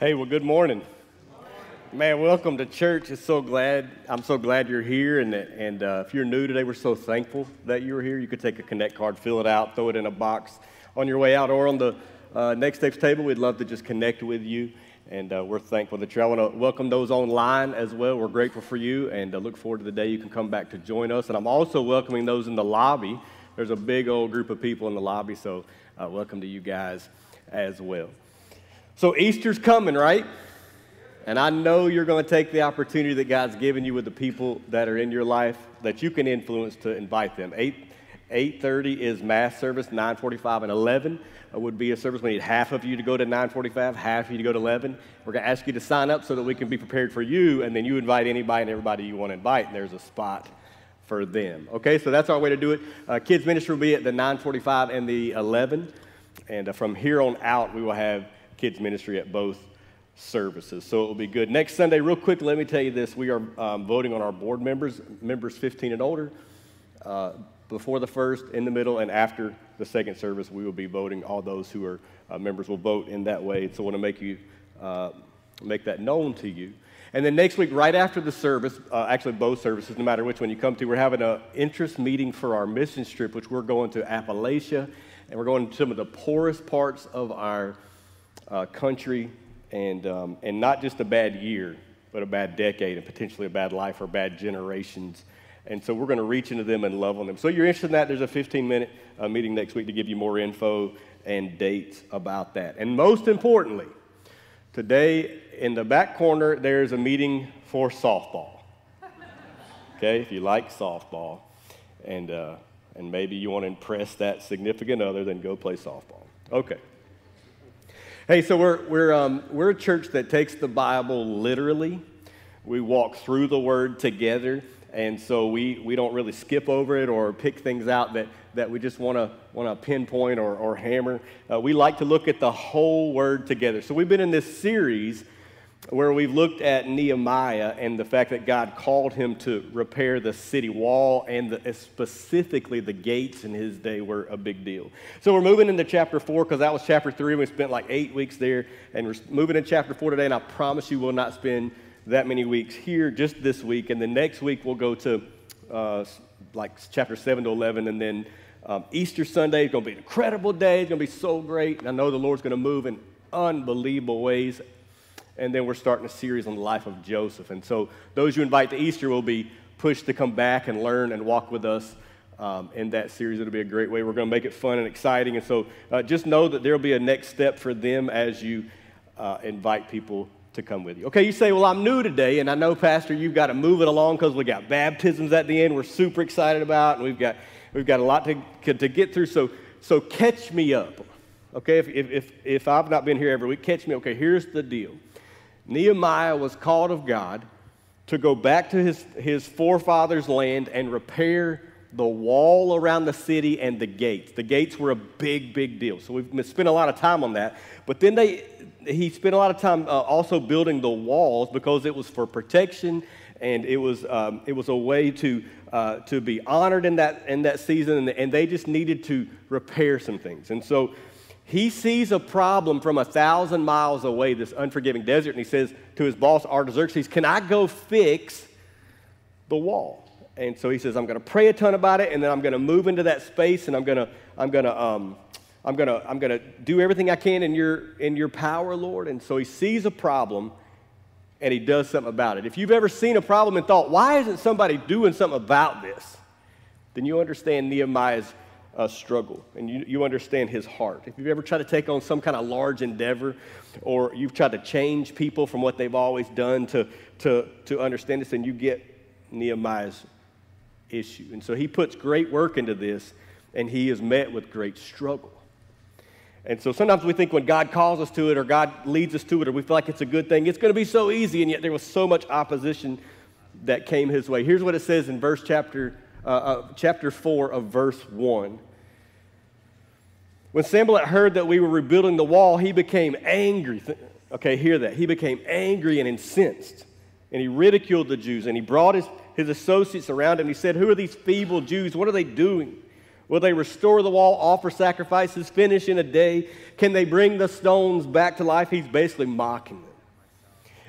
Hey, well, good morning. Man, welcome to church. It's so glad. I'm so glad you're here. And, and uh, if you're new today, we're so thankful that you were here. You could take a Connect card, fill it out, throw it in a box on your way out, or on the uh, next steps table. We'd love to just connect with you. And uh, we're thankful that you're. I want to welcome those online as well. We're grateful for you and uh, look forward to the day you can come back to join us. And I'm also welcoming those in the lobby. There's a big old group of people in the lobby, so uh, welcome to you guys as well. So Easter's coming, right? And I know you're going to take the opportunity that God's given you with the people that are in your life that you can influence to invite them. 8 8:30 is mass service, 9:45 and 11 would be a service. We need half of you to go to 9:45, half of you to go to 11. We're going to ask you to sign up so that we can be prepared for you, and then you invite anybody and everybody you want to invite, and there's a spot for them. Okay, so that's our way to do it. Uh, kids ministry will be at the 9:45 and the 11, and uh, from here on out, we will have kids ministry at both services. So it will be good. Next Sunday, real quick, let me tell you this. We are um, voting on our board members, members 15 and older. Uh, before the first, in the middle, and after the second service, we will be voting. All those who are uh, members will vote in that way. So I want to make you uh, make that known to you. And then next week, right after the service, uh, actually both services, no matter which one you come to, we're having an interest meeting for our mission trip, which we're going to Appalachia, and we're going to some of the poorest parts of our uh, country and, um, and not just a bad year, but a bad decade and potentially a bad life or bad generations. And so we're going to reach into them and love on them. So you're interested in that, there's a 15 minute uh, meeting next week to give you more info and dates about that. And most importantly, today in the back corner, there's a meeting for softball. Okay, if you like softball, and, uh, and maybe you want to impress that significant other, then go play softball. Okay. Hey, so we're, we're, um, we're a church that takes the Bible literally. We walk through the Word together, and so we, we don't really skip over it or pick things out that, that we just want to want to pinpoint or, or hammer. Uh, we like to look at the whole Word together. So we've been in this series where we've looked at Nehemiah and the fact that God called him to repair the city wall and the, specifically the gates in his day were a big deal. So we're moving into chapter four because that was chapter three. We spent like eight weeks there, and we're moving in chapter four today. And I promise you, we'll not spend that many weeks here just this week. And the next week we'll go to uh, like chapter seven to eleven, and then um, Easter Sunday is going to be an incredible day. It's going to be so great. And I know the Lord's going to move in unbelievable ways and then we're starting a series on the life of Joseph. And so those you invite to Easter will be pushed to come back and learn and walk with us um, in that series. It'll be a great way. We're going to make it fun and exciting. And so uh, just know that there will be a next step for them as you uh, invite people to come with you. Okay, you say, Well, I'm new today, and I know, Pastor, you've got to move it along because we got baptisms at the end we're super excited about, and we've got, we've got a lot to, to get through. So, so catch me up. Okay, if, if, if I've not been here every week, catch me. Okay, here's the deal. Nehemiah was called of God to go back to his, his forefathers' land and repair the wall around the city and the gates. The gates were a big, big deal. So we've spent a lot of time on that. But then they, he spent a lot of time uh, also building the walls because it was for protection and it was, um, it was a way to, uh, to be honored in that, in that season. And, and they just needed to repair some things. And so he sees a problem from a thousand miles away, this unforgiving desert, and he says to his boss, Artaxerxes, Can I go fix the wall? And so he says, I'm going to pray a ton about it, and then I'm going to move into that space, and I'm going to, I'm going to, um, I'm going to, I'm going to do everything I can in your, in your power, Lord. And so he sees a problem, and he does something about it. If you've ever seen a problem and thought, why isn't somebody doing something about this? Then you understand Nehemiah's uh, struggle and you, you understand his heart. If you've ever tried to take on some kind of large endeavor or you've tried to change people from what they've always done to, to, to understand this, then you get Nehemiah's issue. And so he puts great work into this and he is met with great struggle. And so sometimes we think when God calls us to it or God leads us to it or we feel like it's a good thing, it's going to be so easy, and yet there was so much opposition that came his way. Here's what it says in verse chapter uh, uh, chapter 4 of verse 1. When Sanballat heard that we were rebuilding the wall, he became angry. Okay, hear that. He became angry and incensed. And he ridiculed the Jews. And he brought his, his associates around him. He said, Who are these feeble Jews? What are they doing? Will they restore the wall, offer sacrifices, finish in a day? Can they bring the stones back to life? He's basically mocking them.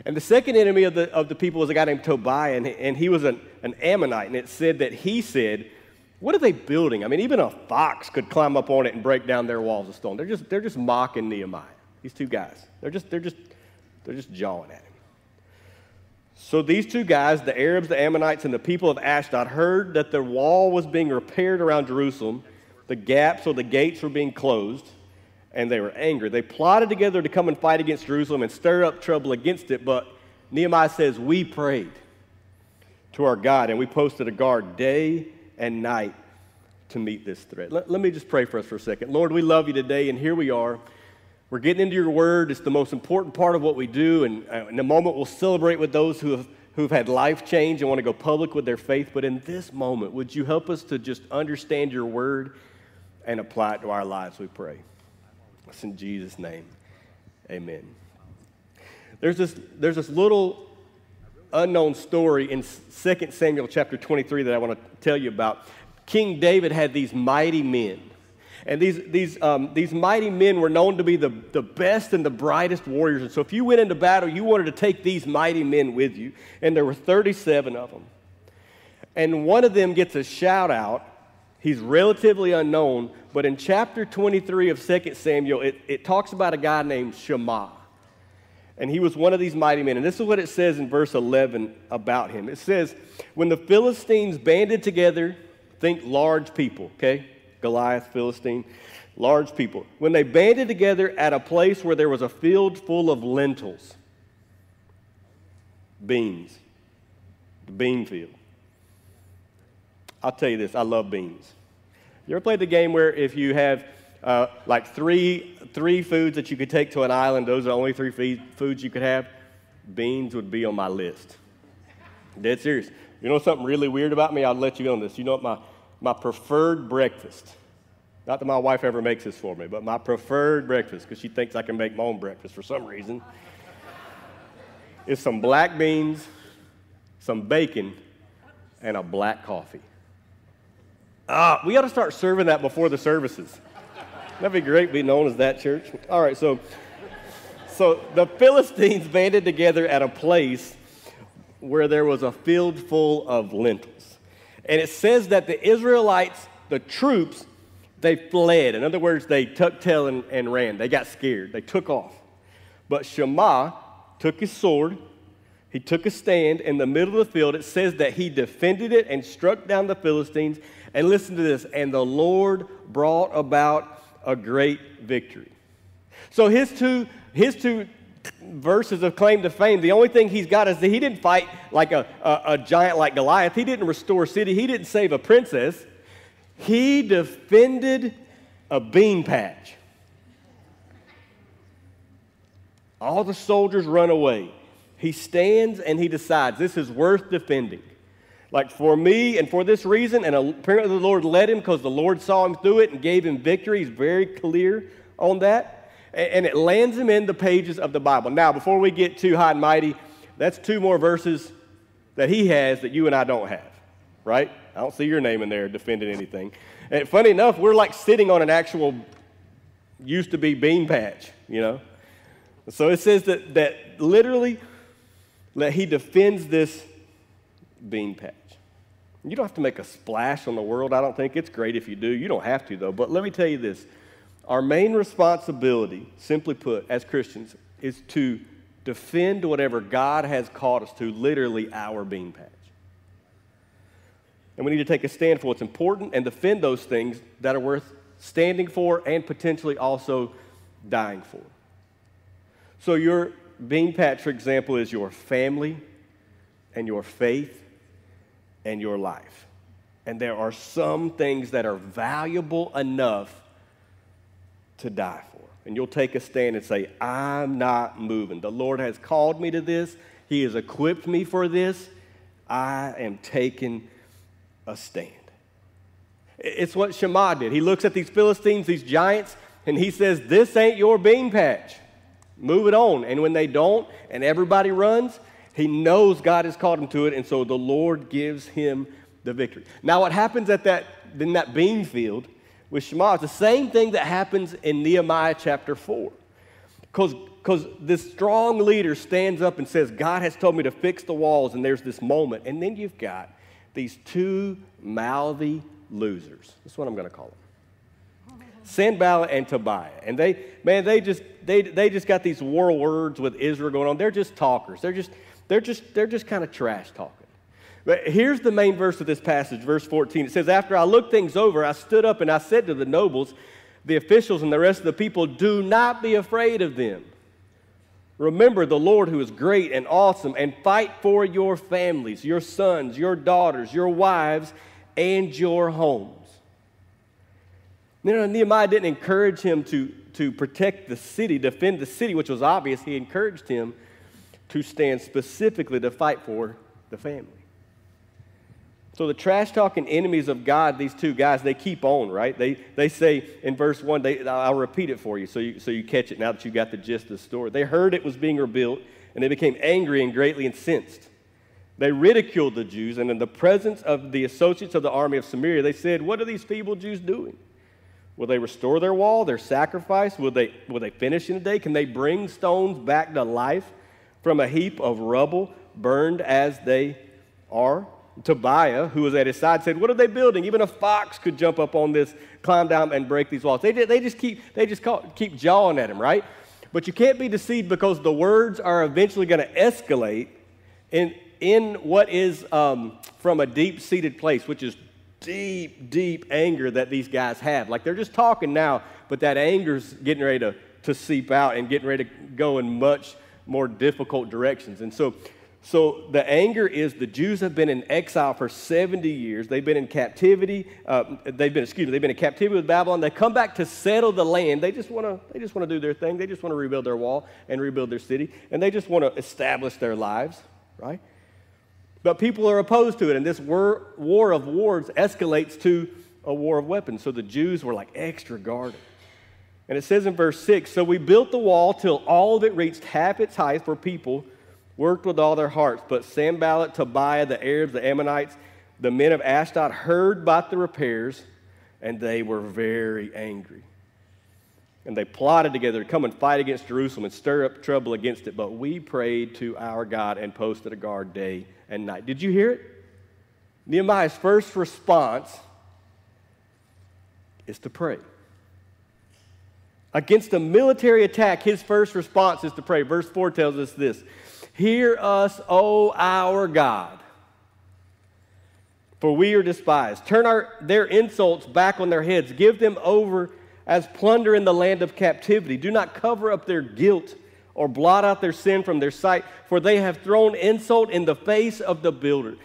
And the second enemy of the, of the people was a guy named Tobiah, and, and he was an, an Ammonite. And it said that he said, What are they building? I mean, even a fox could climb up on it and break down their walls of stone. They're just, they're just mocking Nehemiah, these two guys. They're just, they're just, they're just jawing at him. So these two guys, the Arabs, the Ammonites, and the people of Ashdod, heard that the wall was being repaired around Jerusalem, the gaps or the gates were being closed and they were angry. They plotted together to come and fight against Jerusalem and stir up trouble against it, but Nehemiah says, We prayed to our God and we posted a guard day and night to meet this threat. Let, let me just pray for us for a second. Lord, we love you today, and here we are. We're getting into your word. It's the most important part of what we do, and uh, in a moment we'll celebrate with those who have who've had life change and want to go public with their faith. But in this moment, would you help us to just understand your word and apply it to our lives, we pray. It's in Jesus' name. Amen. There's this, there's this little unknown story in 2 Samuel chapter 23 that I want to tell you about. King David had these mighty men. And these, these, um, these mighty men were known to be the, the best and the brightest warriors. And so if you went into battle, you wanted to take these mighty men with you. And there were 37 of them. And one of them gets a shout out He's relatively unknown, but in chapter 23 of 2 Samuel, it, it talks about a guy named Shammah. And he was one of these mighty men. And this is what it says in verse 11 about him. It says, When the Philistines banded together, think large people, okay? Goliath, Philistine, large people. When they banded together at a place where there was a field full of lentils, beans, the bean field. I'll tell you this I love beans. You ever played the game where if you have uh, like three, three foods that you could take to an island, those are the only three feed, foods you could have? Beans would be on my list. Dead serious. You know something really weird about me? I'll let you on this. You know what my, my preferred breakfast, not that my wife ever makes this for me, but my preferred breakfast, because she thinks I can make my own breakfast for some reason, is some black beans, some bacon, and a black coffee. Ah, we ought to start serving that before the services. That'd be great, be known as that church. All right, so, so the Philistines banded together at a place where there was a field full of lentils. And it says that the Israelites, the troops, they fled. In other words, they tucked tail and, and ran. They got scared. They took off. But Shammah took his sword. He took a stand in the middle of the field. It says that he defended it and struck down the Philistines and listen to this and the Lord brought about a great victory. So his two, his two verses of claim to fame, the only thing he's got is that he didn't fight like a, a, a giant like Goliath. He didn't restore city. He didn't save a princess. He defended a bean patch. All the soldiers run away. He stands and he decides this is worth defending. Like for me and for this reason, and apparently the Lord led him because the Lord saw him through it and gave him victory. He's very clear on that. And it lands him in the pages of the Bible. Now, before we get too high and mighty, that's two more verses that he has that you and I don't have, right? I don't see your name in there defending anything. And funny enough, we're like sitting on an actual used to be bean patch, you know? So it says that, that literally that he defends this bean patch. You don't have to make a splash on the world, I don't think. It's great if you do. You don't have to, though. But let me tell you this our main responsibility, simply put, as Christians, is to defend whatever God has called us to, literally our bean patch. And we need to take a stand for what's important and defend those things that are worth standing for and potentially also dying for. So, your bean patch, for example, is your family and your faith and your life. And there are some things that are valuable enough to die for. And you'll take a stand and say, I'm not moving. The Lord has called me to this, He has equipped me for this. I am taking a stand. It's what Shammah did. He looks at these Philistines, these giants, and he says, This ain't your bean patch. Move it on. And when they don't, and everybody runs, he knows God has called him to it, and so the Lord gives him the victory. Now, what happens at that in that bean field with Shammah is the same thing that happens in Nehemiah chapter 4. Because this strong leader stands up and says, God has told me to fix the walls, and there's this moment. And then you've got these two mouthy losers. That's what I'm going to call them. Sanballat and Tobiah. And they, man, they just, they, they just got these war words with Israel going on. They're just talkers. They're just, they're just, they're just kind of trash talking. But here's the main verse of this passage, verse 14. It says, After I looked things over, I stood up and I said to the nobles, the officials, and the rest of the people, Do not be afraid of them. Remember the Lord who is great and awesome, and fight for your families, your sons, your daughters, your wives, and your homes. You know, Nehemiah didn't encourage him to, to protect the city, defend the city, which was obvious. He encouraged him to stand specifically to fight for the family. So the trash talking enemies of God, these two guys, they keep on, right? They, they say in verse 1, they, I'll repeat it for you so, you so you catch it now that you got the gist of the story. They heard it was being rebuilt, and they became angry and greatly incensed. They ridiculed the Jews, and in the presence of the associates of the army of Samaria, they said, What are these feeble Jews doing? Will they restore their wall, their sacrifice? Will they, will they finish in a day? Can they bring stones back to life from a heap of rubble, burned as they are? Tobiah, who was at his side, said, What are they building? Even a fox could jump up on this, climb down, and break these walls. They, they just, keep, they just call, keep jawing at him, right? But you can't be deceived because the words are eventually going to escalate in, in what is um, from a deep seated place, which is deep, deep anger that these guys have. Like they're just talking now, but that anger's getting ready to, to seep out and getting ready to go in much more difficult directions. And so so the anger is the Jews have been in exile for 70 years. They've been in captivity. Uh, they've been, excuse me, they've been in captivity with Babylon. They come back to settle the land. They just want to, they just want to do their thing. They just want to rebuild their wall and rebuild their city. And they just want to establish their lives, right? But people are opposed to it. And this war, war of wars escalates to a war of weapons. So the Jews were like extra guarded. And it says in verse 6 So we built the wall till all of it reached half its height for people worked with all their hearts. But Sanballat, Tobiah, the Arabs, the Ammonites, the men of Ashdod heard about the repairs, and they were very angry. And they plotted together to come and fight against Jerusalem and stir up trouble against it. But we prayed to our God and posted a guard day and night. Did you hear it? Nehemiah's first response is to pray. Against a military attack, his first response is to pray. Verse 4 tells us this Hear us, O our God, for we are despised. Turn our, their insults back on their heads. Give them over as plunder in the land of captivity. Do not cover up their guilt or blot out their sin from their sight, for they have thrown insult in the face of the builder.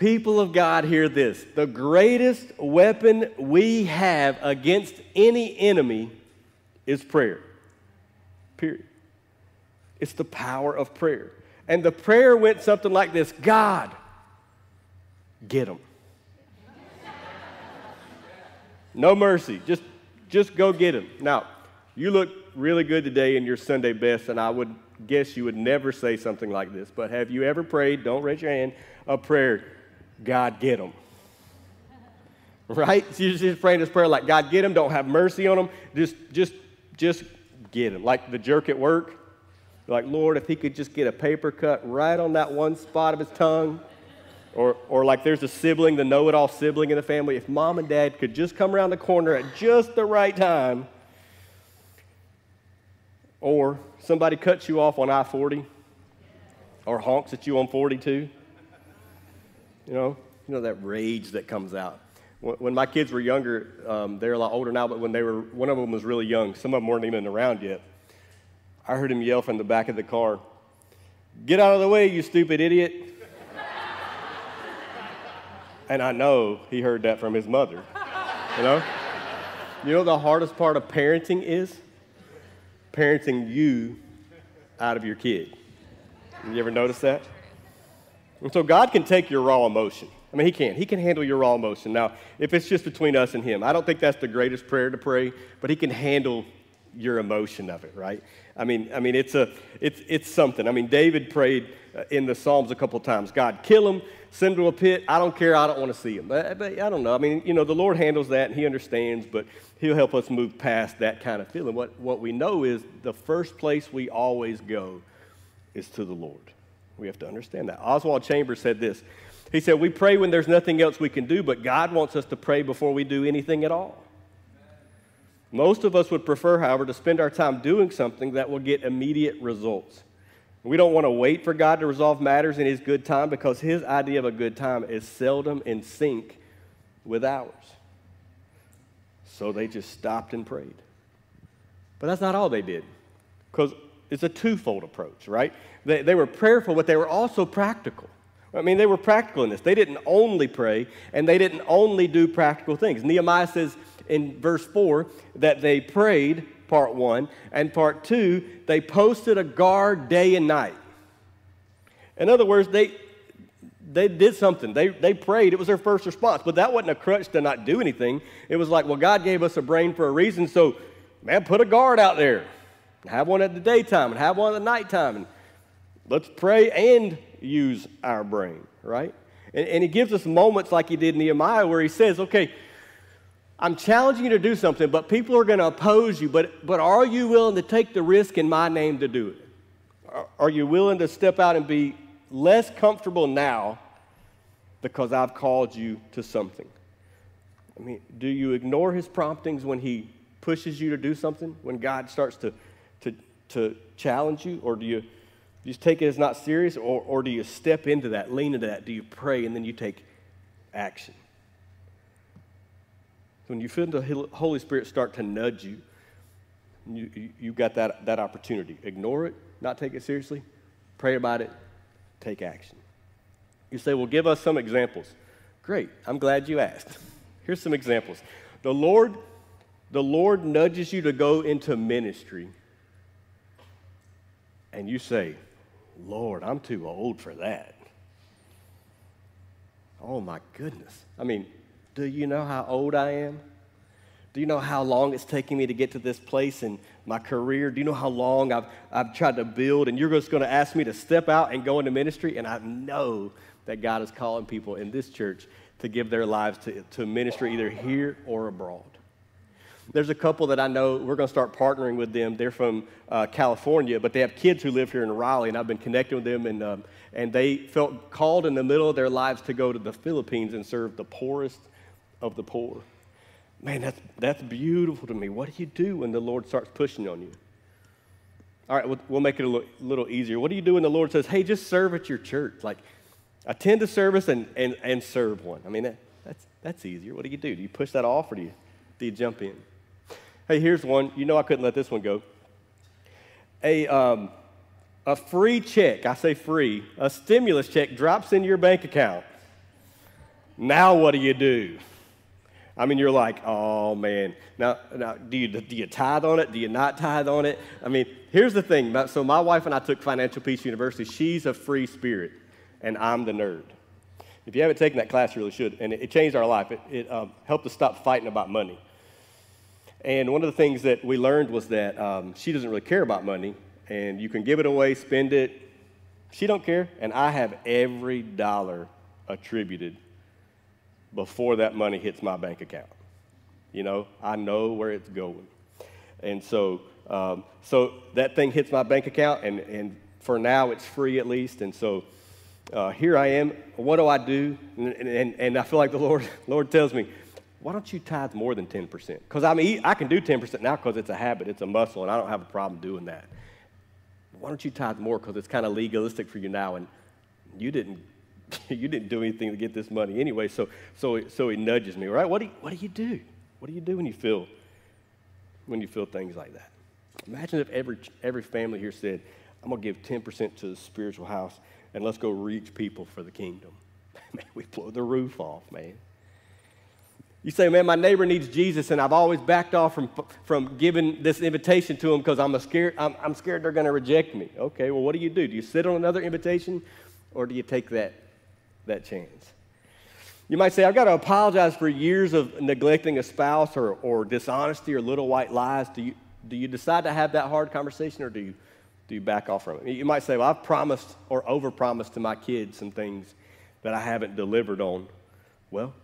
People of God, hear this. The greatest weapon we have against any enemy is prayer. Period. It's the power of prayer. And the prayer went something like this God, get them. no mercy. Just, just go get them. Now, you look really good today in your Sunday best, and I would guess you would never say something like this. But have you ever prayed, don't raise your hand, a prayer, God, get them? Right? You're just praying this prayer like, God, get them, don't have mercy on them, just, just, just get them. Like the jerk at work, like, Lord, if he could just get a paper cut right on that one spot of his tongue. Or, or like there's a sibling, the know it all sibling in the family. If mom and dad could just come around the corner at just the right time. Or somebody cuts you off on I 40 or honks at you on 42. You know, you know that rage that comes out. When my kids were younger, um, they're a lot older now, but when they were, one of them was really young. Some of them weren't even around yet. I heard him yell from the back of the car, Get out of the way, you stupid idiot. and I know he heard that from his mother. You know? You know the hardest part of parenting is? Parenting you out of your kid. You ever notice that? And so God can take your raw emotion. I mean, He can. He can handle your raw emotion. Now, if it's just between us and Him, I don't think that's the greatest prayer to pray, but He can handle your emotion of it, right? I mean, I mean, it's a, it's, it's something. I mean, David prayed uh, in the Psalms a couple times. God, kill him, send him to a pit. I don't care. I don't want to see him. But, but I don't know. I mean, you know, the Lord handles that and He understands, but He'll help us move past that kind of feeling. What, what we know is the first place we always go is to the Lord. We have to understand that. Oswald Chambers said this. He said, We pray when there's nothing else we can do, but God wants us to pray before we do anything at all. Most of us would prefer, however, to spend our time doing something that will get immediate results. We don't want to wait for God to resolve matters in His good time because His idea of a good time is seldom in sync with ours. So they just stopped and prayed. But that's not all they did because it's a twofold approach, right? They, they were prayerful, but they were also practical. I mean, they were practical in this. They didn't only pray and they didn't only do practical things. Nehemiah says, in verse 4 that they prayed, part one, and part two, they posted a guard day and night. In other words, they, they did something. They, they prayed. It was their first response. But that wasn't a crutch to not do anything. It was like, well, God gave us a brain for a reason, so, man, put a guard out there. Have one at the daytime and have one at the nighttime. And let's pray and use our brain, right? And, and he gives us moments like he did Nehemiah where he says, okay, I'm challenging you to do something, but people are going to oppose you. But, but are you willing to take the risk in my name to do it? Are, are you willing to step out and be less comfortable now because I've called you to something? I mean, do you ignore his promptings when he pushes you to do something, when God starts to, to, to challenge you? Or do you just take it as not serious? Or, or do you step into that, lean into that? Do you pray and then you take action? when you feel the Holy Spirit start to nudge you, you, you, you got that, that opportunity. Ignore it, not take it seriously, pray about it, take action. You say, well, give us some examples. Great, I'm glad you asked. Here's some examples. The Lord, the Lord nudges you to go into ministry, and you say, Lord, I'm too old for that. Oh my goodness. I mean, do you know how old I am? Do you know how long it's taking me to get to this place in my career? Do you know how long I've, I've tried to build? And you're just going to ask me to step out and go into ministry? And I know that God is calling people in this church to give their lives to, to ministry either here or abroad. There's a couple that I know, we're going to start partnering with them. They're from uh, California, but they have kids who live here in Raleigh, and I've been connecting with them, and, um, and they felt called in the middle of their lives to go to the Philippines and serve the poorest of the poor. Man, that's, that's beautiful to me. What do you do when the Lord starts pushing on you? All right, we'll, we'll make it a little, easier. What do you do when the Lord says, hey, just serve at your church? Like, attend a service and, and, and serve one. I mean, that, that's, that's easier. What do you do? Do you push that off or do you, do you jump in? Hey, here's one. You know I couldn't let this one go. A, um, a free check, I say free, a stimulus check drops in your bank account. Now what do you do? I mean, you're like, oh man. Now, now do, you, do you tithe on it? Do you not tithe on it? I mean, here's the thing. So, my wife and I took Financial Peace University. She's a free spirit, and I'm the nerd. If you haven't taken that class, you really should. And it, it changed our life. It, it um, helped us stop fighting about money. And one of the things that we learned was that um, she doesn't really care about money, and you can give it away, spend it. She don't care, and I have every dollar attributed before that money hits my bank account. You know, I know where it's going. And so, um, so that thing hits my bank account, and, and for now it's free at least. And so uh, here I am. What do I do? And, and, and I feel like the Lord, Lord tells me, why don't you tithe more than 10%? Because I mean, I can do 10% now because it's a habit, it's a muscle, and I don't have a problem doing that. Why don't you tithe more? Because it's kind of legalistic for you now, and you didn't you didn't do anything to get this money anyway. So, so, so he nudges me, right? What do, you, what do you do? What do you do when you feel, when you feel things like that? Imagine if every, every family here said, I'm going to give 10% to the spiritual house and let's go reach people for the kingdom. Man, we blow the roof off, man. You say, man, my neighbor needs Jesus, and I've always backed off from, from giving this invitation to him because I'm, scared, I'm, I'm scared they're going to reject me. Okay, well, what do you do? Do you sit on another invitation, or do you take that that chance. You might say, I've got to apologize for years of neglecting a spouse or, or dishonesty or little white lies. Do you, do you decide to have that hard conversation or do you, do you back off from it? You might say, well, I've promised or overpromised to my kids some things that I haven't delivered on. Well,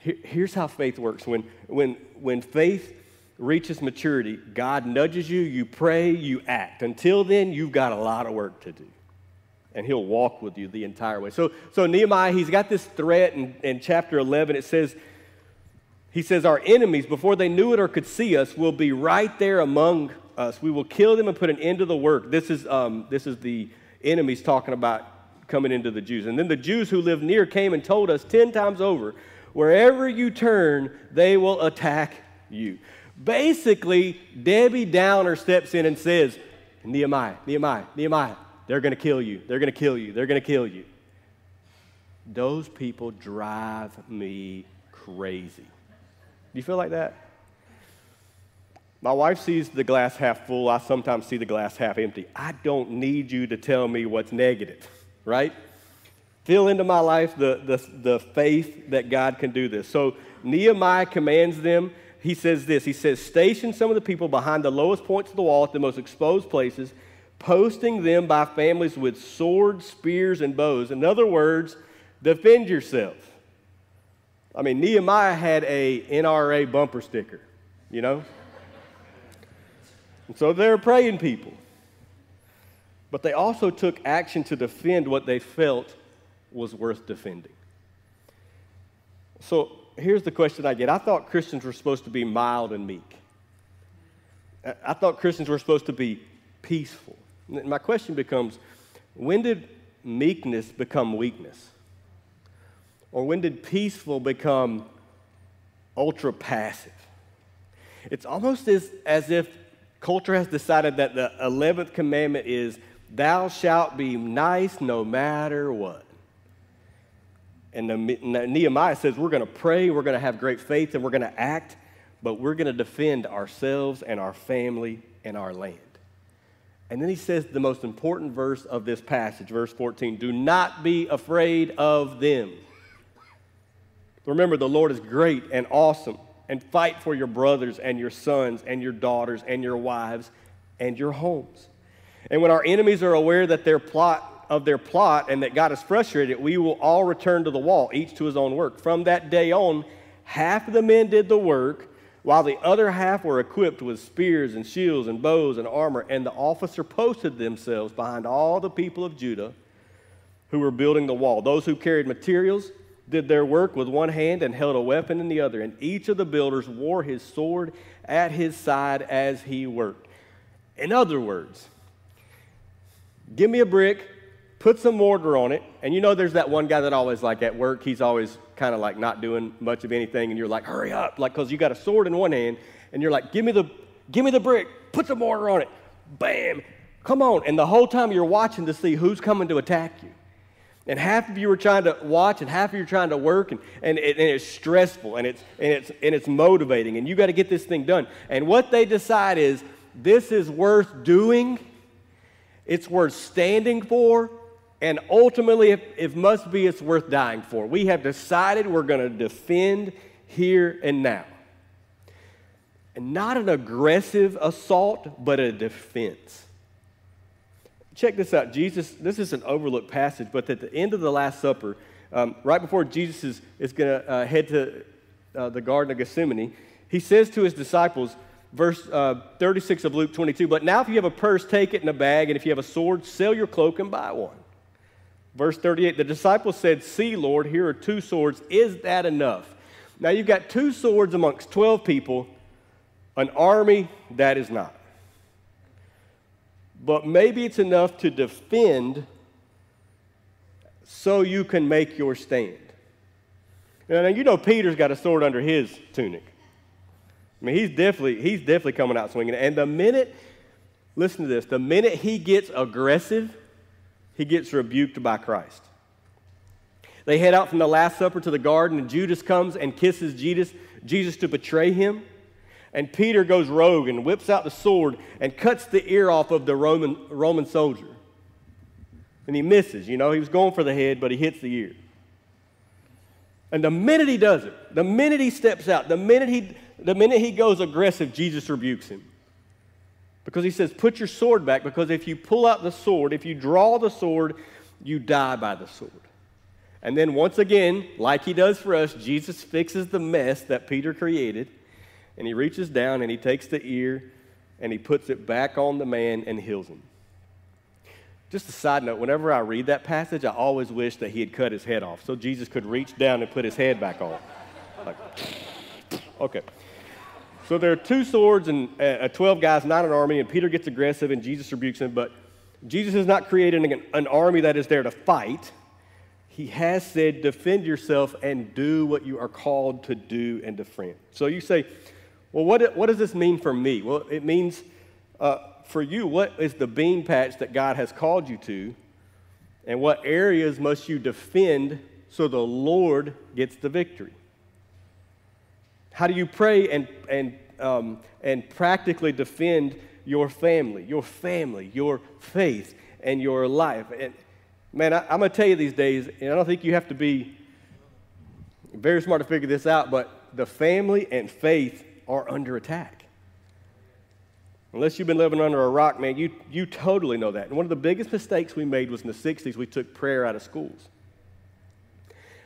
here, here's how faith works. When, when, when faith reaches maturity, God nudges you, you pray, you act. Until then, you've got a lot of work to do. And he'll walk with you the entire way. So, so Nehemiah, he's got this threat in, in chapter 11. It says, he says, Our enemies, before they knew it or could see us, will be right there among us. We will kill them and put an end to the work. This is, um, this is the enemies talking about coming into the Jews. And then the Jews who lived near came and told us 10 times over, Wherever you turn, they will attack you. Basically, Debbie Downer steps in and says, Nehemiah, Nehemiah, Nehemiah, they're going to kill you. They're going to kill you. They're going to kill you. Those people drive me crazy. Do you feel like that? My wife sees the glass half full. I sometimes see the glass half empty. I don't need you to tell me what's negative, right? Fill into my life the, the, the faith that God can do this. So Nehemiah commands them. He says this He says, Station some of the people behind the lowest points of the wall at the most exposed places, posting them by families with swords, spears, and bows. In other words, defend yourself. I mean, Nehemiah had a NRA bumper sticker, you know? And so they're praying people. But they also took action to defend what they felt was worth defending. So here's the question I get I thought Christians were supposed to be mild and meek. I thought Christians were supposed to be peaceful. My question becomes when did meekness become weakness? Or when did peaceful become ultra passive? It's almost as, as if culture has decided that the 11th commandment is, Thou shalt be nice no matter what. And Nehemiah says, We're going to pray, we're going to have great faith, and we're going to act, but we're going to defend ourselves and our family and our land. And then he says the most important verse of this passage, verse 14 Do not be afraid of them. Remember, the Lord is great and awesome, and fight for your brothers and your sons and your daughters and your wives and your homes. And when our enemies are aware that their plot of their plot and that God is frustrated, we will all return to the wall, each to his own work. From that day on, half of the men did the work, while the other half were equipped with spears and shields and bows and armor. And the officer posted themselves behind all the people of Judah who were building the wall. Those who carried materials did their work with one hand and held a weapon in the other, and each of the builders wore his sword at his side as he worked. In other words, give me a brick, put some mortar on it, and you know there's that one guy that always like at work, he's always kind of like not doing much of anything, and you're like, hurry up, like because you got a sword in one hand, and you're like, give me the, give me the brick, put some mortar on it, bam, come on, and the whole time you're watching to see who's coming to attack you. And half of you are trying to watch, and half of you are trying to work, and, and, it, and it's stressful, and it's, and, it's, and it's motivating, and you got to get this thing done. And what they decide is this is worth doing, it's worth standing for, and ultimately, if, if must be, it's worth dying for. We have decided we're going to defend here and now. And not an aggressive assault, but a defense. Check this out. Jesus, this is an overlooked passage, but at the end of the Last Supper, um, right before Jesus is, is going to uh, head to uh, the Garden of Gethsemane, he says to his disciples, verse uh, 36 of Luke 22, But now if you have a purse, take it in a bag, and if you have a sword, sell your cloak and buy one. Verse 38 The disciples said, See, Lord, here are two swords. Is that enough? Now you've got two swords amongst 12 people, an army that is not but maybe it's enough to defend so you can make your stand. Now, you know Peter's got a sword under his tunic. I mean, he's definitely, he's definitely coming out swinging. And the minute, listen to this, the minute he gets aggressive, he gets rebuked by Christ. They head out from the Last Supper to the garden, and Judas comes and kisses Jesus, Jesus to betray him. And Peter goes rogue and whips out the sword and cuts the ear off of the Roman, Roman soldier. And he misses. You know, he was going for the head, but he hits the ear. And the minute he does it, the minute he steps out, the minute he, the minute he goes aggressive, Jesus rebukes him. Because he says, put your sword back, because if you pull out the sword, if you draw the sword, you die by the sword. And then once again, like he does for us, Jesus fixes the mess that Peter created, and he reaches down and he takes the ear and he puts it back on the man and heals him. Just a side note, whenever I read that passage, I always wish that he had cut his head off so Jesus could reach down and put his head back on. Like, okay. So there are two swords and uh, 12 guys, not an army, and Peter gets aggressive and Jesus rebukes him. But Jesus is not creating an, an army that is there to fight. He has said, defend yourself and do what you are called to do and defend. So you say, well, what, what does this mean for me? Well, it means uh, for you, what is the bean patch that God has called you to? And what areas must you defend so the Lord gets the victory? How do you pray and, and, um, and practically defend your family, your family, your faith, and your life? And man, I, I'm going to tell you these days, and I don't think you have to be very smart to figure this out, but the family and faith are under attack. Unless you've been living under a rock, man, you, you totally know that. And one of the biggest mistakes we made was in the 60s, we took prayer out of schools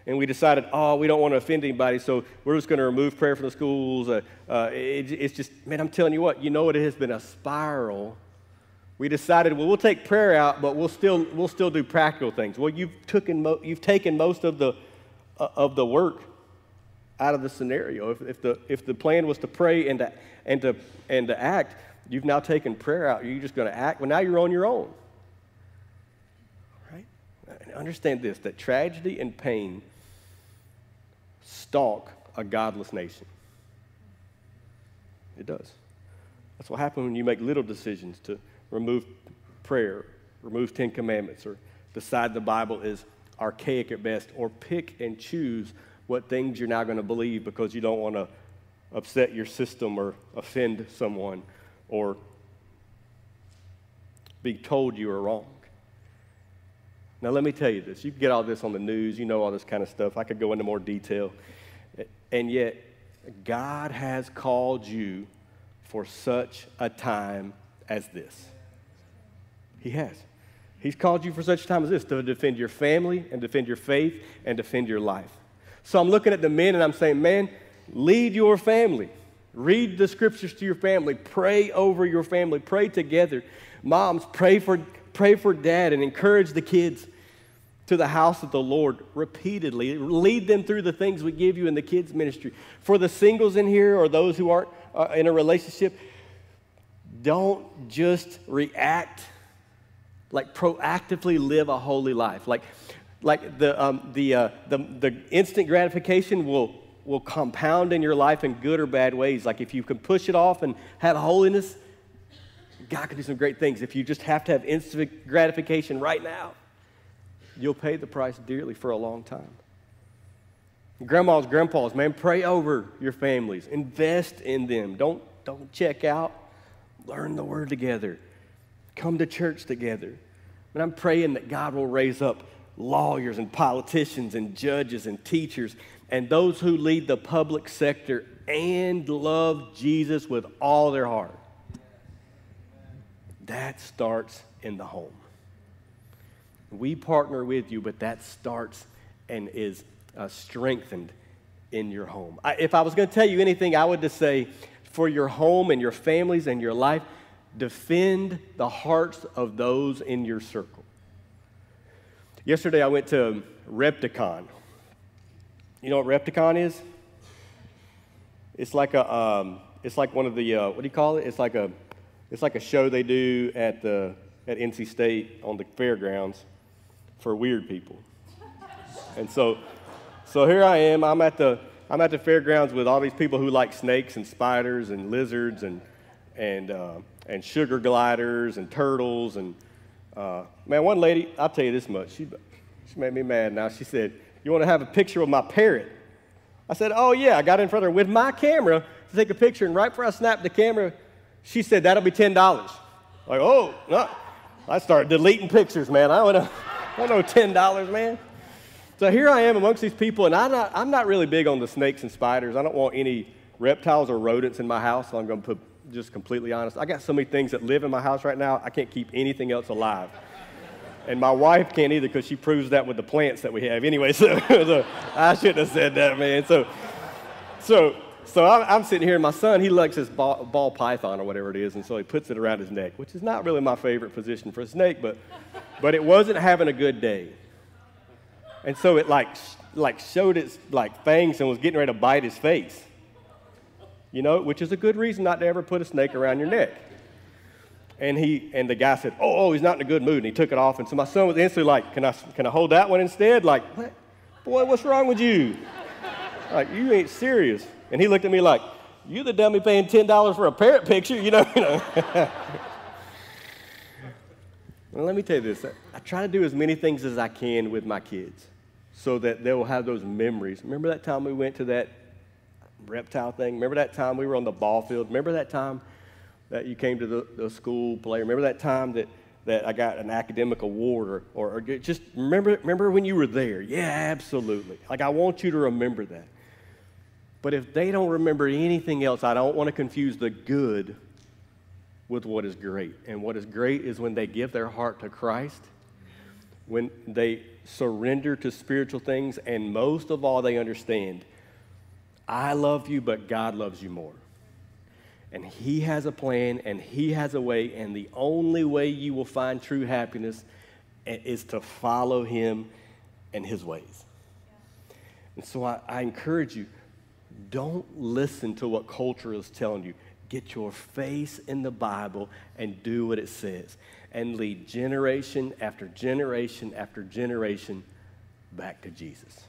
and we decided, oh, we don't want to offend anybody, so we're just going to remove prayer from the schools. Uh, uh, it, it's just, man, I'm telling you what, you know what? It has been a spiral. We decided, well, we'll take prayer out, but we'll still, we'll still do practical things. Well, you've, mo- you've taken most of the, uh, of the work out of the scenario. If, if, the, if the plan was to pray and to, and, to, and to act, you've now taken prayer out. You're just going to act. Well, now you're on your own. Right? And understand this that tragedy and pain stalk a godless nation. It does. That's what happens when you make little decisions to remove prayer, remove Ten Commandments, or decide the Bible is archaic at best, or pick and choose what things you're now going to believe because you don't want to upset your system or offend someone or be told you are wrong. Now, let me tell you this. You can get all this on the news, you know all this kind of stuff. I could go into more detail. And yet, God has called you for such a time as this. He has. He's called you for such a time as this to defend your family and defend your faith and defend your life. So I'm looking at the men and I'm saying, man, lead your family. Read the scriptures to your family. Pray over your family. Pray together. Moms, pray for, pray for dad and encourage the kids to the house of the Lord repeatedly. Lead them through the things we give you in the kids' ministry. For the singles in here or those who aren't uh, in a relationship, don't just react, like proactively live a holy life. Like, like the, um, the, uh, the, the instant gratification will, will compound in your life in good or bad ways. Like if you can push it off and have holiness, God can do some great things. If you just have to have instant gratification right now, you'll pay the price dearly for a long time. Grandmas, grandpas, man, pray over your families. Invest in them. Don't, don't check out. Learn the word together. Come to church together. And I'm praying that God will raise up lawyers and politicians and judges and teachers and those who lead the public sector and love Jesus with all their heart. That starts in the home. We partner with you, but that starts and is uh, strengthened in your home. I, if I was going to tell you anything, I would just say for your home and your families and your life, defend the hearts of those in your circle. Yesterday, I went to Repticon. You know what Repticon is? It's like a, um, it's like one of the, uh, what do you call it? It's like a, it's like a show they do at the, at NC State on the fairgrounds for weird people. And so, so here I am. I'm at the I'm at the fairgrounds with all these people who like snakes and spiders and lizards and and uh, and sugar gliders and turtles and uh, man, one lady, I'll tell you this much. She she made me mad. Now she said, "You want to have a picture of my parrot?" I said, "Oh yeah." I got in front of her with my camera to take a picture, and right before I snapped the camera, she said, "That'll be ten dollars." Like, oh, no. I started deleting pictures, man. I have. I know $10, man. So here I am amongst these people, and I'm not, I'm not really big on the snakes and spiders. I don't want any reptiles or rodents in my house, so I'm going to put just completely honest. I got so many things that live in my house right now, I can't keep anything else alive. And my wife can't either because she proves that with the plants that we have. Anyway, so, so I shouldn't have said that, man. So, so, so I'm, I'm sitting here, and my son, he likes his ball, ball, python or whatever it is, and so he puts it around his neck, which is not really my favorite position for a snake, but, but it wasn't having a good day. And so it like, like showed its like fangs and was getting ready to bite his face. You know, which is a good reason not to ever put a snake around your neck. And he and the guy said, "Oh, oh, he's not in a good mood." And he took it off. And so my son was instantly like, "Can I can I hold that one instead?" Like, what? boy, what's wrong with you? like, you ain't serious. And he looked at me like, "You the dummy paying ten dollars for a parrot picture?" You know. You know. well, let me tell you this. I try to do as many things as I can with my kids so that they will have those memories. Remember that time we went to that reptile thing? Remember that time we were on the ball field? Remember that time that you came to the, the school play? Remember that time that, that I got an academic award? Or, or, or just remember, remember when you were there? Yeah, absolutely. Like, I want you to remember that. But if they don't remember anything else, I don't want to confuse the good with what is great. And what is great is when they give their heart to Christ, when they surrender to spiritual things, and most of all, they understand I love you, but God loves you more. And He has a plan and He has a way, and the only way you will find true happiness eh, is to follow Him and His ways. And so I, I encourage you don't listen to what culture is telling you. Get your face in the Bible and do what it says and lead generation after generation after generation back to Jesus.